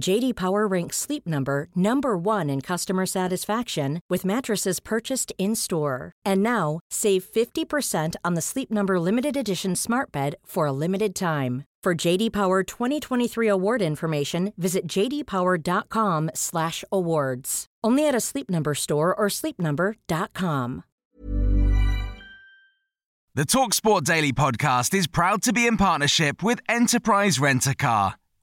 JD Power ranks Sleep Number number 1 in customer satisfaction with mattresses purchased in-store. And now, save 50% on the Sleep Number limited edition Smart Bed for a limited time. For JD Power 2023 award information, visit jdpower.com/awards. Only at a Sleep Number store or sleepnumber.com. The Talksport Daily podcast is proud to be in partnership with Enterprise Rent a Car.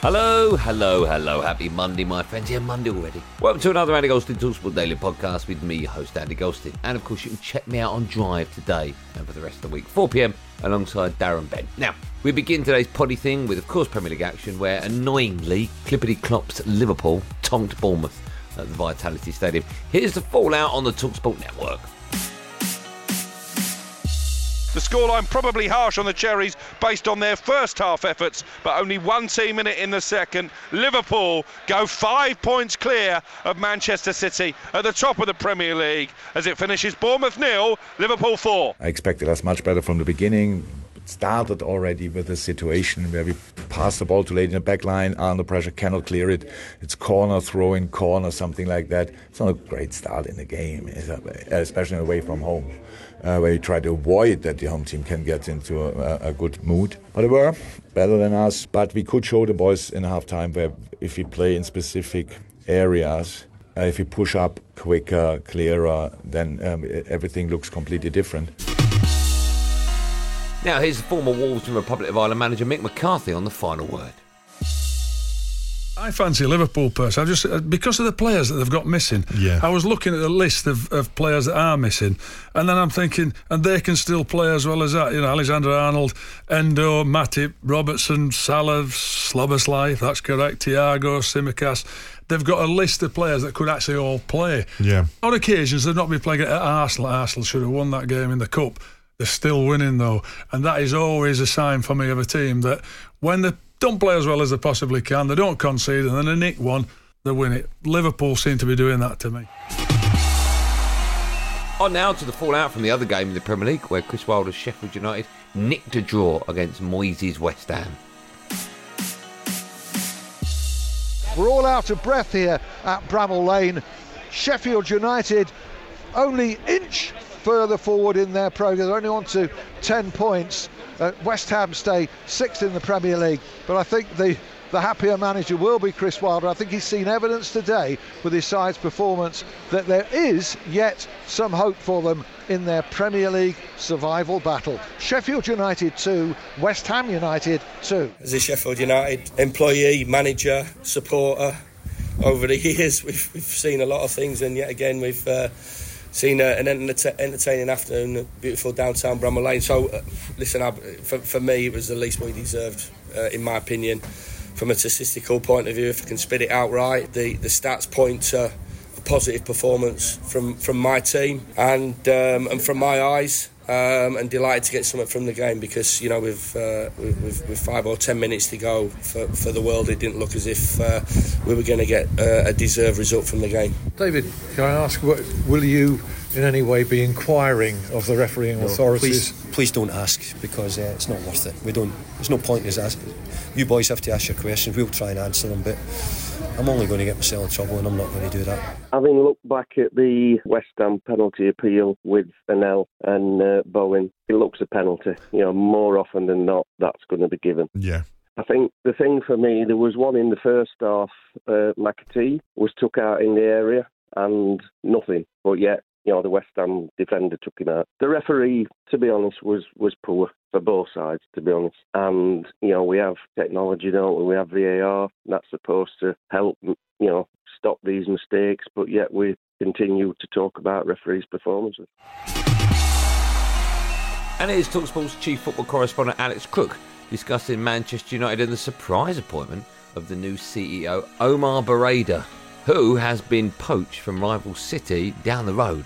Hello, hello, hello. Happy Monday, my friends. Yeah, Monday already. Welcome to another Andy Goldstein Talksport Daily podcast with me, host Andy Goldstein. And of course, you can check me out on Drive today and for the rest of the week, 4 pm, alongside Darren Bent. Now, we begin today's poddy thing with, of course, Premier League action, where annoyingly, Clippity Clops Liverpool tonked Bournemouth at the Vitality Stadium. Here's the fallout on the Talksport network. The scoreline probably harsh on the Cherries based on their first half efforts, but only one team in it in the second. Liverpool go five points clear of Manchester City at the top of the Premier League as it finishes Bournemouth nil, Liverpool four. I expected us much better from the beginning. It started already with a situation where we pass the ball too late in the back line, under pressure, cannot clear it. It's corner, throwing corner, something like that. It's not a great start in the game, especially away from home uh, where you try to avoid that the home team can get into a, a, good mood. But they were better than us. But we could show the boys in half time where if we play in specific areas, uh, if we push up quicker, clearer, then um, everything looks completely different. Now, here's the former Wolves and Republic of Ireland manager Mick McCarthy on the final word. I fancy Liverpool person. I just uh, because of the players that they've got missing. Yeah. I was looking at the list of, of players that are missing, and then I'm thinking, and they can still play as well as that. You know, Alexander Arnold, Endo, Matip, Robertson, Salah, Szoboszlai, that's correct. Thiago, Tsimikas. They've got a list of players that could actually all play. Yeah. On occasions, they've not been playing at Arsenal. Arsenal should have won that game in the cup. They're still winning though, and that is always a sign for me of a team that when the don't play as well as they possibly can. They don't concede, and then they nick one, they win it. Liverpool seem to be doing that to me. On now to the fallout from the other game in the Premier League, where Chris Wilder's Sheffield United nicked a draw against Moyes' West Ham. We're all out of breath here at Bramall Lane. Sheffield United only inch further forward in their progress, They're only on to 10 points. Uh, West Ham stay sixth in the Premier League, but I think the the happier manager will be Chris Wilder. I think he's seen evidence today with his side's performance that there is yet some hope for them in their Premier League survival battle. Sheffield United 2, West Ham United 2. As a Sheffield United employee, manager, supporter, over the years we've, we've seen a lot of things, and yet again we've. Uh, seen an entertaining afternoon, beautiful downtown Bramall Lane. So, uh, listen, I, for, for me, it was the least we deserved, uh, in my opinion. From a statistical point of view, if I can spit it out right, the, the stats point to a positive performance from, from my team and um, and from my eyes um, and delighted to get something from the game because you know with, uh, with, with, five or ten minutes to go for, for the world, it didn't look as if uh, we were going to get uh, a deserved result from the game. David, can I ask, what, will you in any way be inquiring of the refereeing no, authorities? Please, please don't ask because uh, it's not worth it. We don't. There's no point in us asking. You boys have to ask your questions. We'll try and answer them, but I'm only going to get myself in trouble, and I'm not going to do that. Having looked back at the West Ham penalty appeal with Fennell and uh, Bowen, it looks a penalty. You know, more often than not, that's going to be given. Yeah. I think the thing for me, there was one in the first half. Uh, McAtee was took out in the area and nothing, but yet you know, the West Ham defender took him out. The referee, to be honest, was was poor for both sides, to be honest. And you know, we have technology, don't we? We have VAR that's supposed to help, you know, stop these mistakes, but yet we continue to talk about referees' performances. And it is Talksport's chief football correspondent Alex Crook discussing Manchester United and the surprise appointment of the new CEO Omar Berrada, who has been poached from rival City down the road.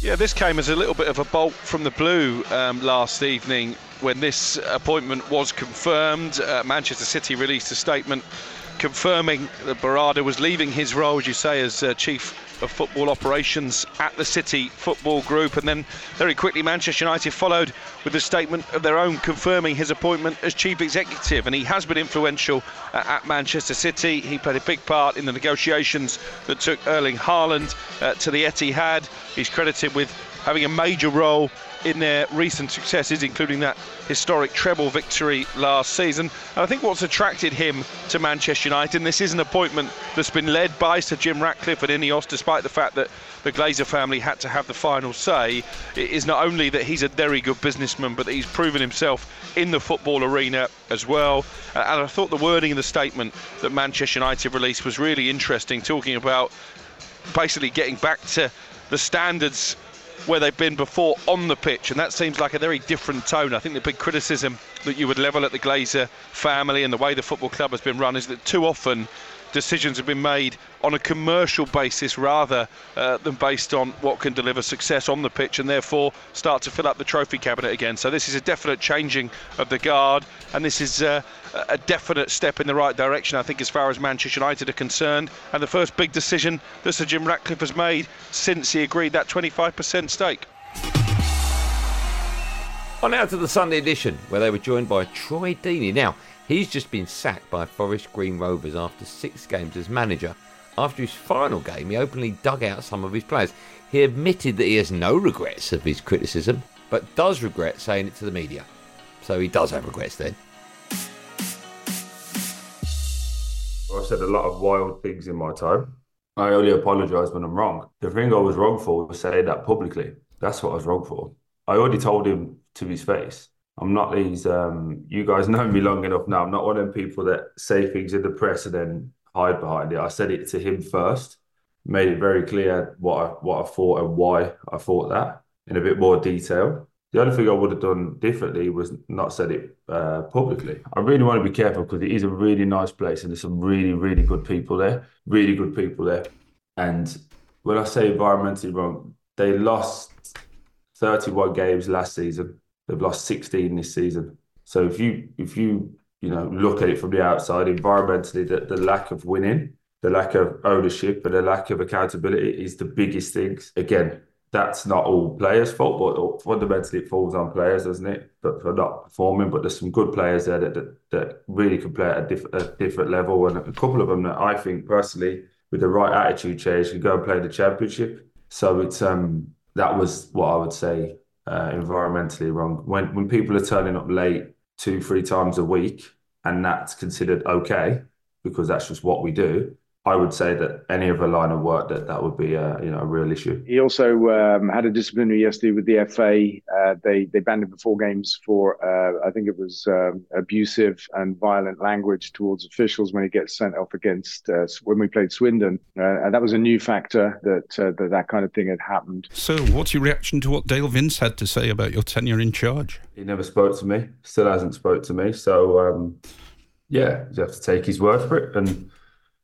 Yeah, this came as a little bit of a bolt from the blue um, last evening when this appointment was confirmed. Uh, Manchester City released a statement confirming that Berrada was leaving his role, as you say, as uh, chief of football operations at the City Football Group. And then very quickly, Manchester United followed with a statement of their own confirming his appointment as chief executive. And he has been influential uh, at Manchester City. He played a big part in the negotiations that took Erling Haaland uh, to the Etihad. He's credited with having a major role in their recent successes, including that historic treble victory last season. And I think what's attracted him to Manchester United, and this is an appointment that's been led by Sir Jim Ratcliffe at Ineos, despite the fact that the Glazer family had to have the final say, is not only that he's a very good businessman, but that he's proven himself in the football arena as well. Uh, and I thought the wording in the statement that Manchester United released was really interesting, talking about basically getting back to the standards where they've been before on the pitch, and that seems like a very different tone. I think the big criticism that you would level at the Glazer family and the way the football club has been run is that too often decisions have been made on a commercial basis rather uh, than based on what can deliver success on the pitch and therefore start to fill up the trophy cabinet again. So this is a definite changing of the guard and this is uh, a definite step in the right direction, I think, as far as Manchester United are concerned. And the first big decision that Sir Jim Ratcliffe has made since he agreed that 25% stake. On now to the Sunday edition, where they were joined by Troy Deeney. Now, he's just been sacked by Forest Green Rovers after six games as manager. After his final game, he openly dug out some of his players. He admitted that he has no regrets of his criticism, but does regret saying it to the media. So he does have regrets then. I've said a lot of wild things in my time. I only apologise when I'm wrong. The thing I was wrong for was saying that publicly. That's what I was wrong for. I already told him to his face. I'm not these. Um, you guys know me long enough now. I'm not one of them people that say things in the press and then hide behind it. I said it to him first, made it very clear what I, what I thought and why I thought that in a bit more detail. The only thing I would have done differently was not said it uh, publicly. I really want to be careful because it is a really nice place and there's some really, really good people there. Really good people there. And when I say environmentally wrong, they lost 31 games last season. They've lost 16 this season. So if you if you you know look at it from the outside, environmentally, the, the lack of winning, the lack of ownership, and the lack of accountability is the biggest things. Again, that's not all players' fault, but fundamentally it falls on players, doesn't it? But for not performing, but there's some good players there that that, that really can play at a, diff- a, different level, and a couple of them that I think personally, with the right attitude change, can go and play the championship. So it's um that was what I would say uh, environmentally wrong. When when people are turning up late two three times a week, and that's considered okay because that's just what we do I would say that any other line of work that that would be a you know a real issue. He also um, had a disciplinary yesterday with the FA. Uh, they they banned him for four games for uh, I think it was um, abusive and violent language towards officials when he gets sent off against uh, when we played Swindon, uh, and that was a new factor that, uh, that that kind of thing had happened. So, what's your reaction to what Dale Vince had to say about your tenure in charge? He never spoke to me. Still hasn't spoke to me. So. Um, yeah, you have to take his word for it, and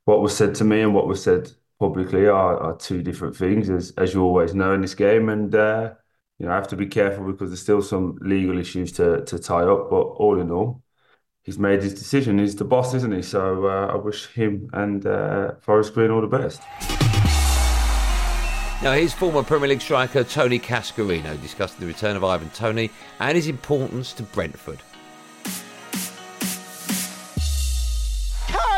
what was said to me and what was said publicly are, are two different things, as as you always know in this game. And uh, you know, I have to be careful because there's still some legal issues to to tie up. But all in all, he's made his decision. He's the boss, isn't he? So uh, I wish him and uh, Forest Green all the best. Now, his former Premier League striker Tony Cascarino discussed the return of Ivan Toney and his importance to Brentford.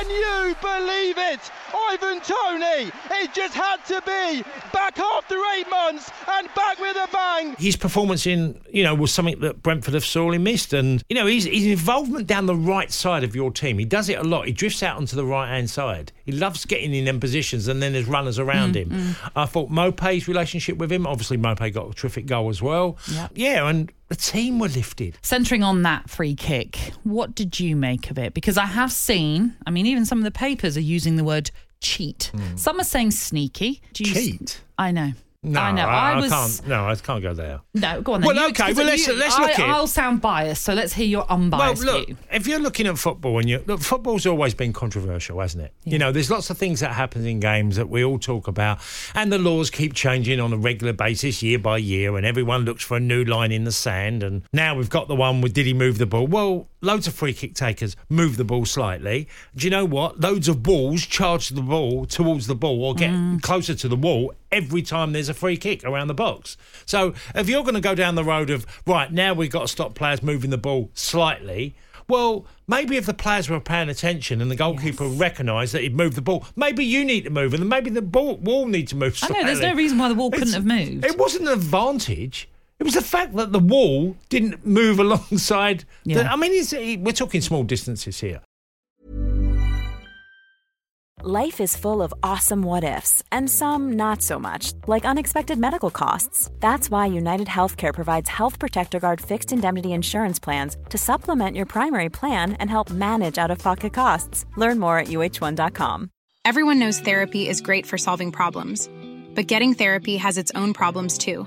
Can you believe it? Ivan Toney. It just had to be back after eight months and back with a bang. His performance in, you know, was something that Brentford have sorely missed. And, you know, his, his involvement down the right side of your team, he does it a lot. He drifts out onto the right hand side. He loves getting in them positions and then there's runners around Mm, him. mm. I thought Maupay's relationship with him, obviously Mopey got a terrific goal as well. Yep. Yeah, and the team were lifted. Centering on that free kick, what did you make of it? Because I have seen, I mean, even some of the papers are using the word cheat. Hmm. Some are saying sneaky. Do you Cheat? I know. No, I know. I, I was. can't. No, I can't go there. No, go on then. Well, You- okay, well, let's- you- let's I, look at it. I'll sound biased, so let's hear your unbiased well, look, view. if you're looking at football and you look, football's always been controversial, hasn't it? You know, there's lots of things that happen in games that we all talk about, and the laws keep changing on a regular basis, year by year, and everyone looks for a new line in the sand. And now we've got the one with did he move the ball? Well, loads of free kick takers move the ball slightly. Do you know what? Loads of balls charge the ball towards the ball or get mm. closer to the wall every time there's a free kick around the box. So if you're going to go down the road of right now we've got to stop players moving the ball slightly. Well, maybe if the players were paying attention and the goalkeeper recognised that he'd moved the ball, maybe you need to move, and maybe the ball wall need to move. I know, there's no reason why the wall couldn't have moved. It wasn't an advantage. It was the fact that the wall didn't move alongside. The, Yeah. I mean, it's, eh, we're talking small distances here. Life is full of awesome what ifs, and some not so much, like unexpected medical costs. That's why United Healthcare provides Health Protector Guard fixed indemnity insurance plans to supplement your primary plan and help manage out of pocket costs. Learn more at uh1.com. Everyone knows therapy is great for solving problems, but getting therapy has its own problems too,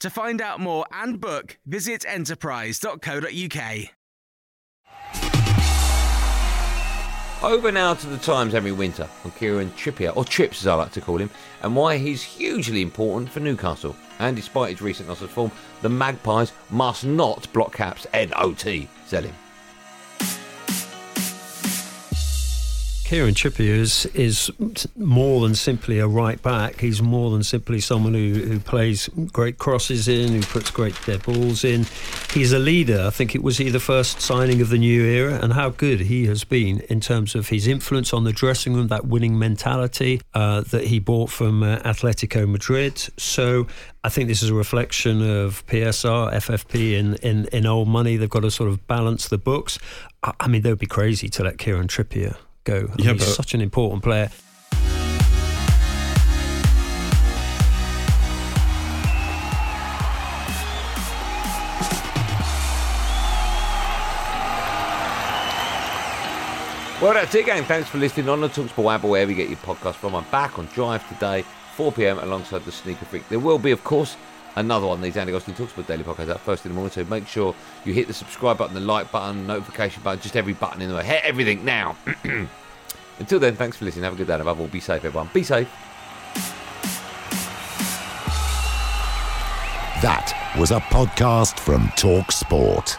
To find out more and book, visit enterprise.co.uk. Over now to the Times Henry Winter on Kieran Trippier, or Chips as I like to call him, and why he's hugely important for Newcastle. And despite his recent loss of form, the Magpies must not block caps NOT sell him. Kieran Trippier is, is more than simply a right back. He's more than simply someone who, who plays great crosses in, who puts great dead balls in. He's a leader. I think it was he the first signing of the new era, and how good he has been in terms of his influence on the dressing room, that winning mentality uh, that he brought from uh, Atletico Madrid. So I think this is a reflection of PSR, FFP in, in, in old money. They've got to sort of balance the books. I, I mean, they would be crazy to let Kieran Trippier go. Yeah, he's but- such an important player. Well, that's it, gang. Thanks for listening on the Talksport app or wherever you get your podcast from. I'm back on Drive today, 4 pm, alongside the Sneaker Freak. There will be, of course, another one of these Andy Goldstein About daily podcast out first in the morning. So make sure you hit the subscribe button, the like button, notification button, just every button in the way. Hit everything now. Until then, thanks for listening. Have a good day. and Above all, be safe, everyone. Be safe. That was a podcast from Talk Sport.